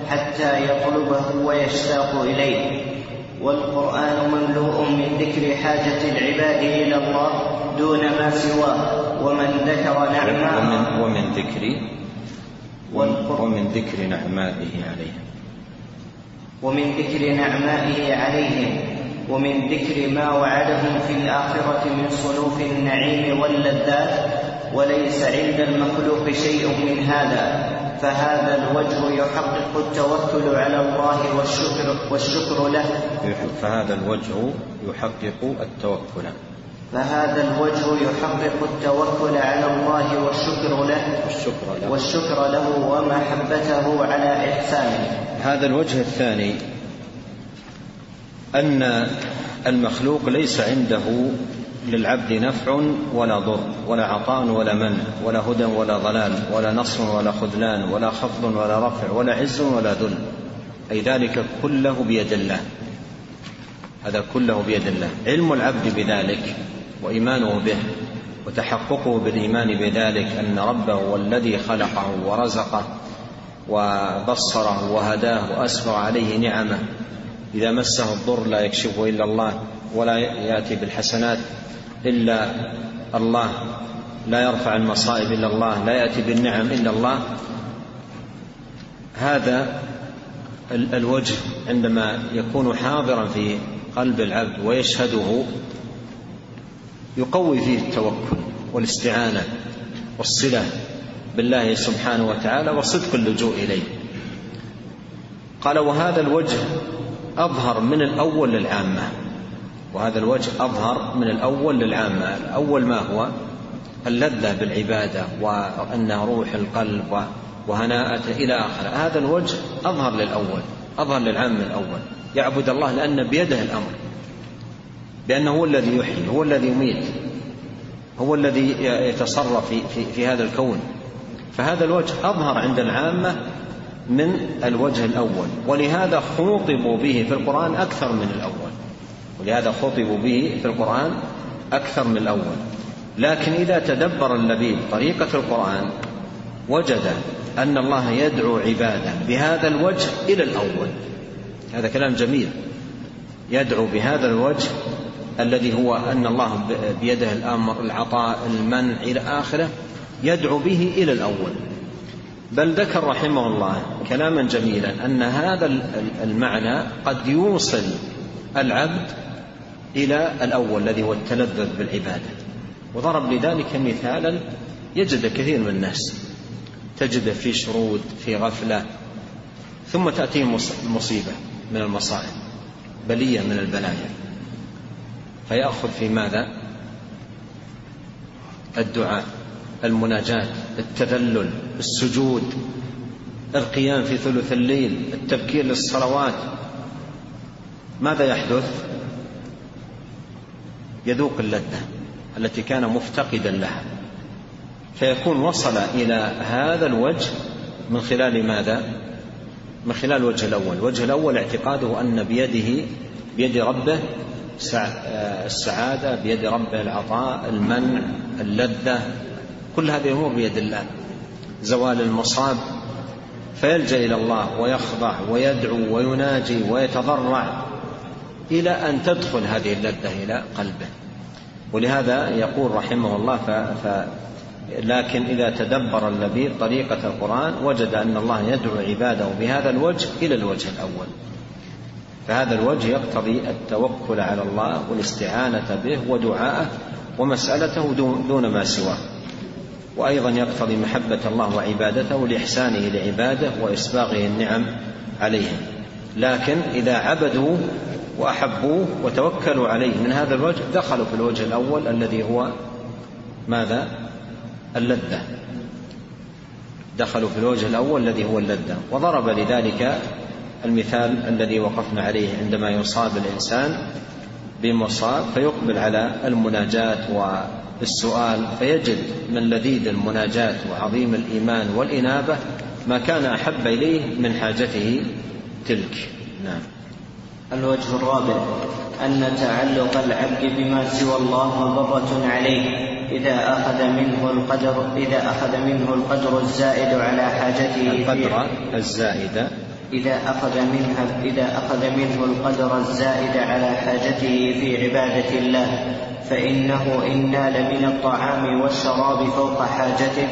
حتى يطلبه ويشتاق إليه. والقرآن مملوء من ذكر حاجة العباد إلى الله دون ما سواه ومن ذكر نعماء ومن, ومن ذكر ومن ذكر نعمائه عليهم ومن ذكر نعمائه عليهم ومن ذكر ما وعدهم في الآخرة من صنوف النعيم واللذات وليس عند المخلوق شيء من هذا فهذا الوجه يحقق التوكل على الله والشكر والشكر له. فهذا الوجه يحقق التوكل. فهذا الوجه يحقق التوكل على الله والشكر له. والشكر له, والشكر له ومحبته على إحسانه. هذا الوجه الثاني أن المخلوق ليس عنده للعبد نفع ولا ضر ولا عطاء ولا منع ولا هدى ولا ضلال ولا نصر ولا خذلان ولا خفض ولا رفع ولا عز ولا ذل. أي ذلك كله بيد الله. هذا كله بيد الله. علم العبد بذلك وإيمانه به وتحققه بالإيمان بذلك أن ربه هو الذي خلقه ورزقه وبصره وهداه وأسبغ عليه نعمه. إذا مسه الضر لا يكشفه إلا الله ولا يأتي بالحسنات. إلا الله لا يرفع المصائب إلا الله لا يأتي بالنعم إلا الله. هذا الوجه عندما يكون حاضرا في قلب العبد ويشهده يقوي فيه التوكل والاستعانة والصلة بالله سبحانه وتعالى وصدق اللجوء إليه. قال وهذا الوجه أظهر من الأول للعامة. وهذا الوجه أظهر من الأول للعامة. الأول ما هو؟ اللذة بالعبادة وأنها روح القلب وهناءته إلى آخره هذا الوجه أظهر للأول أظهر للعام الأول. يعبد الله لأن بيده الأمر بأنه هو الذي يحيي هو الذي يميت هو الذي يتصرف في, في, في هذا الكون. فهذا الوجه أظهر عند العامة من الوجه الأول. ولهذا خوطبوا به في القرآن أكثر من الأول. ولهذا خطبوا به في القرآن أكثر من الأول. لكن إذا تدبر اللبيب طريقة القرآن وجد أن الله يدعو عباده بهذا الوجه إلى الأول. هذا كلام جميل. يدعو بهذا الوجه الذي هو أن الله بيده الأمر العطاء المنع إلى آخره يدعو به إلى الأول. بل ذكر رحمه الله كلاما جميلا أن هذا المعنى قد يوصل العبد إلى الأول الذي هو التلذذ بالعبادة. وضرب لذلك مثالا يجد كثير من الناس تجده في شرود في غفلة ثم تأتيه مصيبة من المصائب بلية من البلايا. فيأخذ في ماذا؟ الدعاء المناجاة التذلل السجود القيام في ثلث الليل التبكير للصلوات. ماذا يحدث؟ يذوق اللذة التي كان مفتقدا لها. فيكون وصل إلى هذا الوجه من خلال ماذا؟ من خلال الوجه الأول. الوجه الأول اعتقاده أن بيده بيد ربه السعادة بيد ربه العطاء المنع اللذة. كل هذه الأمور بيد الله. زوال المصاب. فيلجأ إلى الله ويخضع ويدعو ويناجي ويتضرع. إلى أن تدخل هذه اللذة إلى قلبه. ولهذا يقول رحمه الله ف... ف... لكن إذا تدبر اللبيب طريقة القرآن وجد أن الله يدعو عباده بهذا الوجه إلى الوجه الأول. فهذا الوجه يقتضي التوكل على الله والاستعانة به ودعاءه ومسألته دون ما سواه. وأيضا يقتضي محبة الله وعبادته لإحسانه لعباده وإسباغه النعم عليهم. لكن إذا عبدوا وأحبوه وتوكلوا عليه. من هذا الوجه دخلوا في الوجه الأول الذي هو ماذا؟ اللذة. دخلوا في الوجه الأول الذي هو اللذة. وضرب لذلك المثال الذي وقفنا عليه عندما يصاب الإنسان بمصاب فيقبل على المناجاة السؤال فيجد من لذيذ المناجاة وعظيم الإيمان والإنابة ما كان أحب إليه من حاجته تلك. نعم. الوجه الرابع أن تعلق العبد بما سوى الله مضرة عليه إذا أخذ منه القدر إذا أخذ منه القدر الزائد على حاجته القدر الزائد. إذا أخذ منها إذا أخذ منه القدر الزائد على حاجته في عبادة الله فإنه إن نال من الطعام والشراب فوق حاجته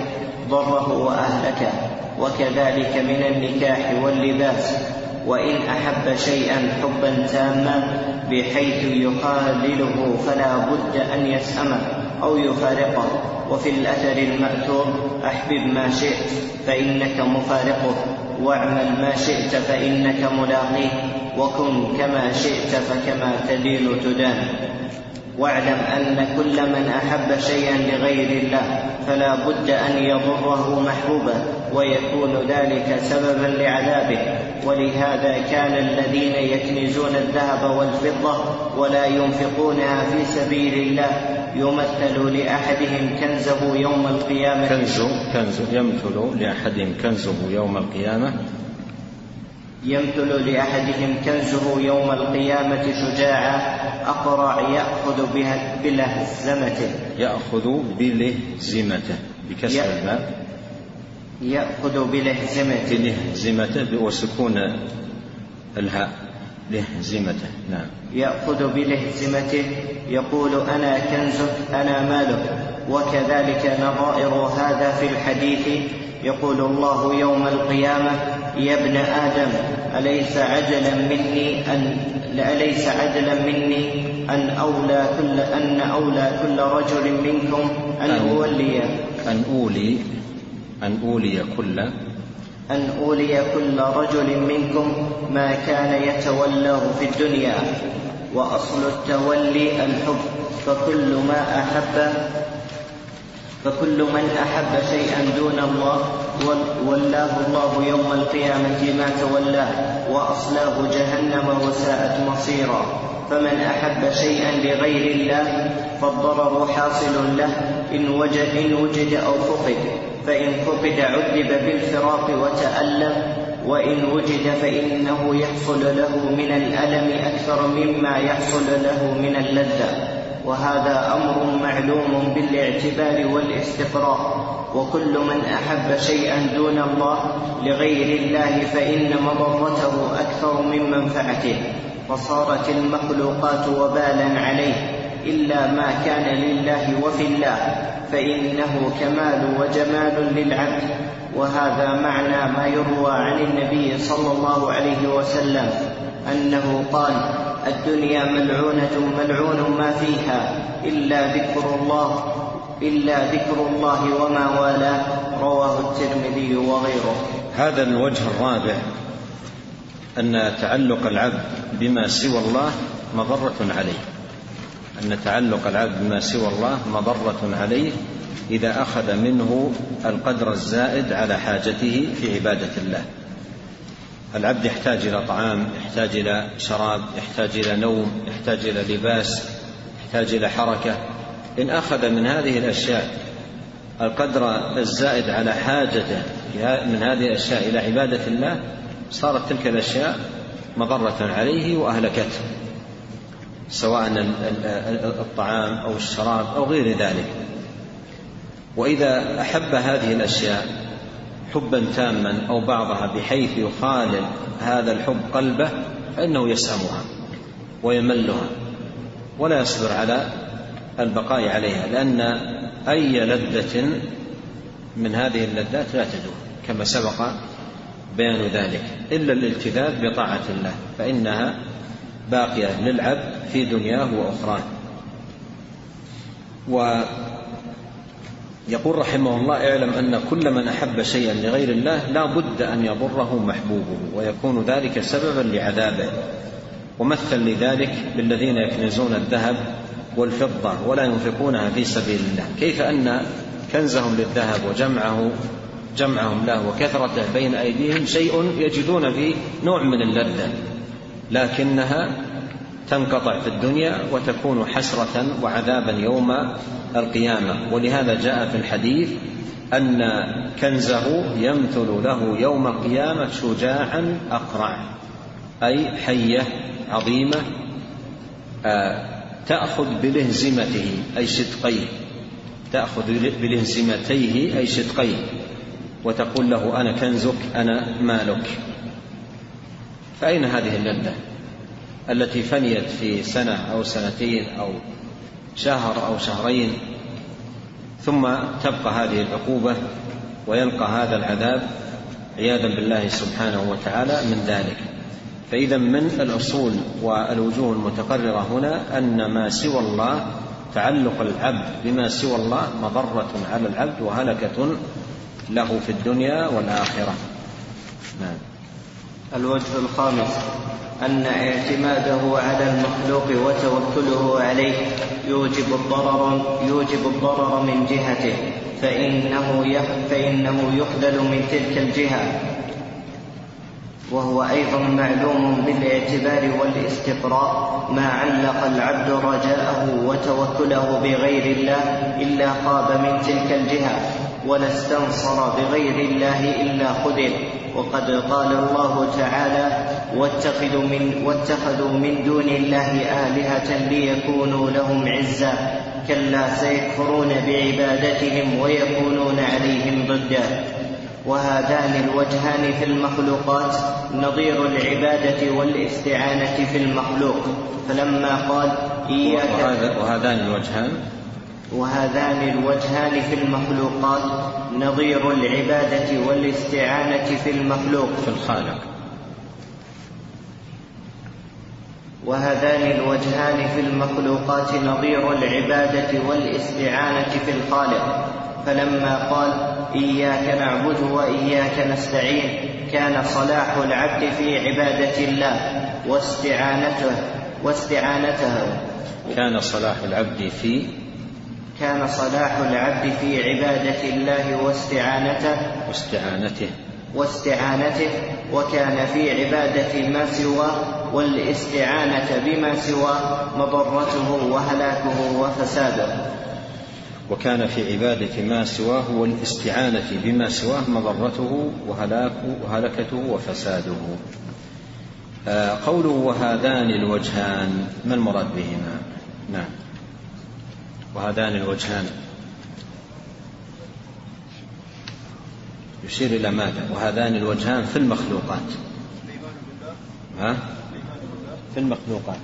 ضره وأهلكه وكذلك من النكاح واللباس. وإن أحب شيئا حبا تاما بحيث يخالله فلا بد أن يسأمه أو يفارقه. وفي الأثر المأثور أحبب ما شئت فإنك مفارقه واعمل ما شئت فإنك ملاقيه وكن كما شئت فكما تدين تدان. واعلم أن كل من أحب شيئا لغير الله فلا بد أن يضره محبوبه ويكون ذلك سببا لعذابه. ولهذا كان الذين يكنزون الذهب والفضة ولا ينفقونها في سبيل الله يمثل لأحدهم كنزه يوم القيامة. كنز كنز يمثل لأحدهم كنزه يوم القيامة. يمثل لأحدهم كنزه يوم القيامة شجاعا أقرع يأخذ بها بلهزمته. يأخذ بلهزمته بكسر الماء يأخذ بلهزمته. بلهزمته وسكون الهاء. لهزمته نعم. يأخذ بلهزمته يقول أنا كنزك أنا مالك. وكذلك نظائر هذا في الحديث. يقول الله يوم القيامة يا ابن آدم أليس عجلا مني أن أليس عجلا مني أن أولى كل أن أولى كل رجل منكم أن أولي؟ أن أولي أن أولي كل أن أولي كل رجل منكم ما كان يتولاه في الدنيا وأصل التولي الحب فكل ما أحب فكل من أحب شيئا دون الله ولاه الله يوم القيامة ما تولاه وأصلاه جهنم وساءت مصيرا. فمن أحب شيئا لغير الله فالضرر حاصل له إن وجد, إن وجد أو فقد. فإن فقد عذب بالفراق وتألم وإن وجد فإنه يحصل له من الألم أكثر مما يحصل له من اللذة. وهذا أمر معلوم بالاعتبار والاستقراء وكل من أحب شيئا دون الله لغير الله فإن مضرته أكثر من منفعته فصارت المخلوقات وبالا عليه إلا ما كان لله وفي الله فإنه كمال وجمال للعبد. وهذا معنى ما يروى عن النبي صلى الله عليه وسلم أنه قال الدنيا ملعونة ملعون ما فيها إلا ذكر الله إلا ذكر الله وما والاه رواه الترمذي وغيره. هذا الوجه الرابع أن تعلق العبد بما سوى الله مضرة عليه. أن تعلق العبد بما سوى الله مضرة عليه إذا أخذ منه القدر الزائد على حاجته في عبادة الله. العبد يحتاج إلى طعام يحتاج إلى شراب يحتاج إلى نوم يحتاج إلى لباس يحتاج إلى حركة. إن أخذ من هذه الأشياء القدر الزائد على حاجته من هذه الأشياء إلى عبادة الله صارت تلك الأشياء مضرة عليه وأهلكته سواء الطعام أو الشراب أو غير ذلك. وإذا أحب هذه الأشياء حبا تاما أو بعضها بحيث يخالل هذا الحب قلبه فإنه يسأمها ويملها ولا يصبر على البقاء عليها لأن أي لذة من هذه اللذات لا تدوم كما سبق بيان ذلك. إلا الالتذاذ بطاعة الله فإنها باقية للعبد في دنياه وأخراه. يقول رحمه الله اعلم أن كل من أحب شيئا لغير الله لا بد أن يضره محبوبه ويكون ذلك سببا لعذابه. ومثل لذلك بالذين يكنزون الذهب والفضة ولا ينفقونها في سبيل الله. كيف أن كنزهم للذهب وجمعه جمعهم له وكثرته بين أيديهم شيء يجدون فيه نوع من اللذة لكنها تنقطع في الدنيا وتكون حسرة وعذابا يوم القيامة. ولهذا جاء في الحديث أن كنزه يمثل له يوم القيامة شجاعا أقرع أي حية عظيمة آه، تأخذ بلهزمته أي شدقيه تأخذ بلهزمتيه أي شدقيه وتقول له أنا كنزك أنا مالك. فأين هذه اللذة التي فنيت في سنة أو سنتين أو شهر أو شهرين ثم تبقى هذه العقوبة ويلقى هذا العذاب عياذا بالله سبحانه وتعالى من ذلك. فإذا من الأصول والوجوه المتقررة هنا أن ما سوى الله تعلق العبد بما سوى الله مضرة على العبد وهلكة له في الدنيا والآخرة. نعم. الوجه الخامس أن اعتماده على المخلوق وتوكله عليه يوجب الضرر يوجب الضرر من جهته فإنه فإنه يخذل من تلك الجهة. وهو أيضا معلوم بالاعتبار والاستقراء ما علق العبد رجاءه وتوكله بغير الله إلا خاب من تلك الجهة. ولا استنصر بغير الله إلا خذل وقد قال الله تعالى واتخذوا من, واتخذوا من دون الله آلهة ليكونوا لهم عزا كلا سيكفرون بعبادتهم ويكونون عليهم ضدا. وهذان الوجهان في المخلوقات نظير العبادة والاستعانة في المخلوق. فلما قال إياك وهذان الوجهان وهذان الوجهان في المخلوقات نظير العبادة والاستعانة في المخلوق. في الخالق. وهذان الوجهان في المخلوقات نظير العبادة والاستعانة في الخالق. فلما قال إياك نعبد وإياك نستعين كان صلاح العبد في عبادة الله واستعانته واستعانته. كان صلاح العبد في كان صلاح العبد في عبادة الله واستعانته واستعانته. واستعانته وكان في عبادة ما سواه والاستعانة بما سواه مضرته وهلاكه وفساده. وكان في عبادة ما سواه والاستعانة بما سواه مضرته وهلاكه وهلكته وفساده. آه، قوله وهذان الوجهان ما المراد بهما؟ نعم. وهذان الوجهان. يشير إلى ماذا؟ وهذان الوجهان في المخلوقات. ها؟ في المخلوقات.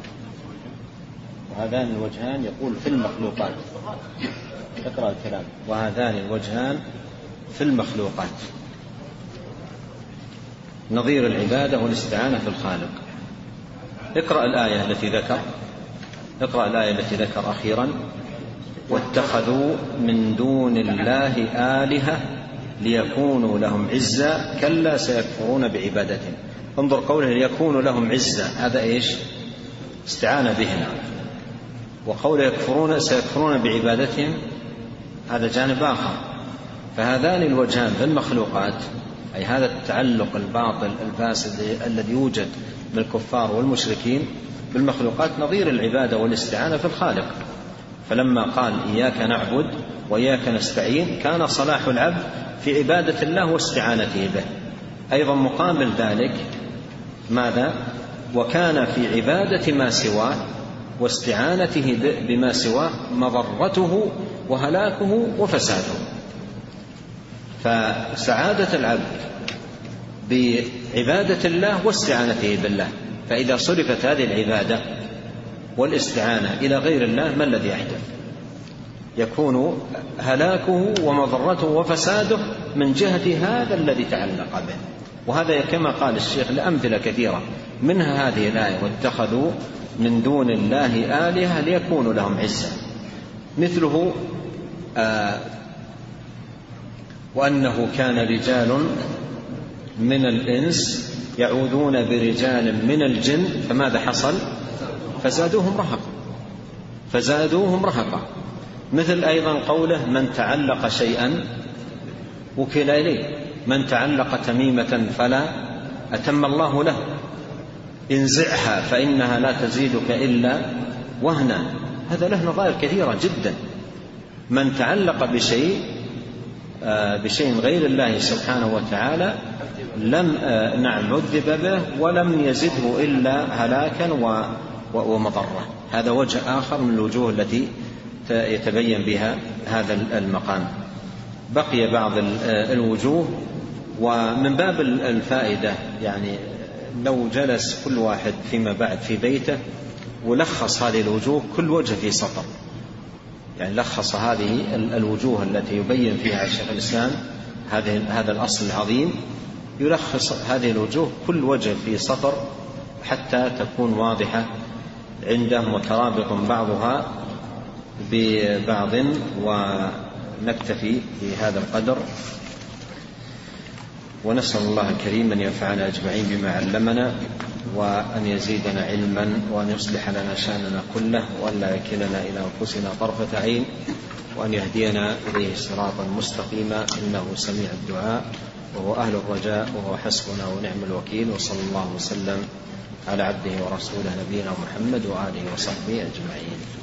وهذان الوجهان يقول في المخلوقات. اقرأ الكلام. وهذان الوجهان في المخلوقات. نظير العبادة والاستعانة في الخالق. اقرأ الآية التي ذكر. اقرأ الآية التي ذكر أخيرا. واتخذوا من دون الله آلهة ليكونوا لهم عزا كلا سيكفرون بعبادتهم انظر قوله ليكونوا لهم عزا هذا إيش؟ استعان بهم وقوله يكفرون سيكفرون بعبادتهم هذا جانب آخر. فهذان الوجهان في المخلوقات أي هذا التعلق الباطل الفاسد الذي يوجد بالكفار والمشركين بالمخلوقات نظير العبادة والاستعانة في الخالق. فلما قال إياك نعبد وإياك نستعين كان صلاح العبد في عبادة الله واستعانته به. أيضا مقابل ذلك ماذا؟ وكان في عبادة ما سواه واستعانته بما سواه مضرته وهلاكه وفساده. فسعادة العبد بعبادة الله واستعانته بالله. فإذا صرفت هذه العبادة والاستعانة إلى غير الله ما الذي يحدث؟ يكون هلاكه ومضرته وفساده من جهة هذا الذي تعلق به. وهذا كما قال الشيخ لأمثلة كثيرة. منها هذه الآية واتخذوا من دون الله آلهة ليكونوا لهم عزا مثله آه وأنه كان رجال من الإنس يعوذون برجال من الجن. فماذا حصل؟ فزادوهم رهقا. فزادوهم رهقا. مثل أيضا قوله من تعلق شيئا وكل إليه. من تعلق تميمة فلا أتم الله له. انزعها فإنها لا تزيدك إلا وهنا. هذا له نظائر كثيرة جدا. من تعلق بشيء بشيء غير الله سبحانه وتعالى لم نعم عذب به ولم يزده إلا هلاكا ومضرة هذا وجه آخر من الوجوه التي يتبين بها هذا المقام. بقي بعض الوجوه ومن باب الفائدة يعني لو جلس كل واحد فيما بعد في بيته ولخص هذه الوجوه كل وجه في سطر. يعني لخص هذه الوجوه التي يبين فيها شيخ الإسلام هذه هذا الأصل العظيم. يلخص هذه الوجوه كل وجه في سطر حتى تكون واضحة عنده مترابط بعضها ببعض ونكتفي بهذا القدر. ونسأل الله الكريم أن ينفعنا أجمعين بما علمنا وأن يزيدنا علما وأن يصلح لنا شأننا كله وأن لا يكلنا إلى أنفسنا طرفة عين وأن يهدينا إليه صراطا مستقيما. إنه سميع الدعاء وهو أهل الرجاء وهو حسبنا ونعم الوكيل وصلى الله وسلم على عبده ورسوله نبينا محمد وآله وصحبه أجمعين.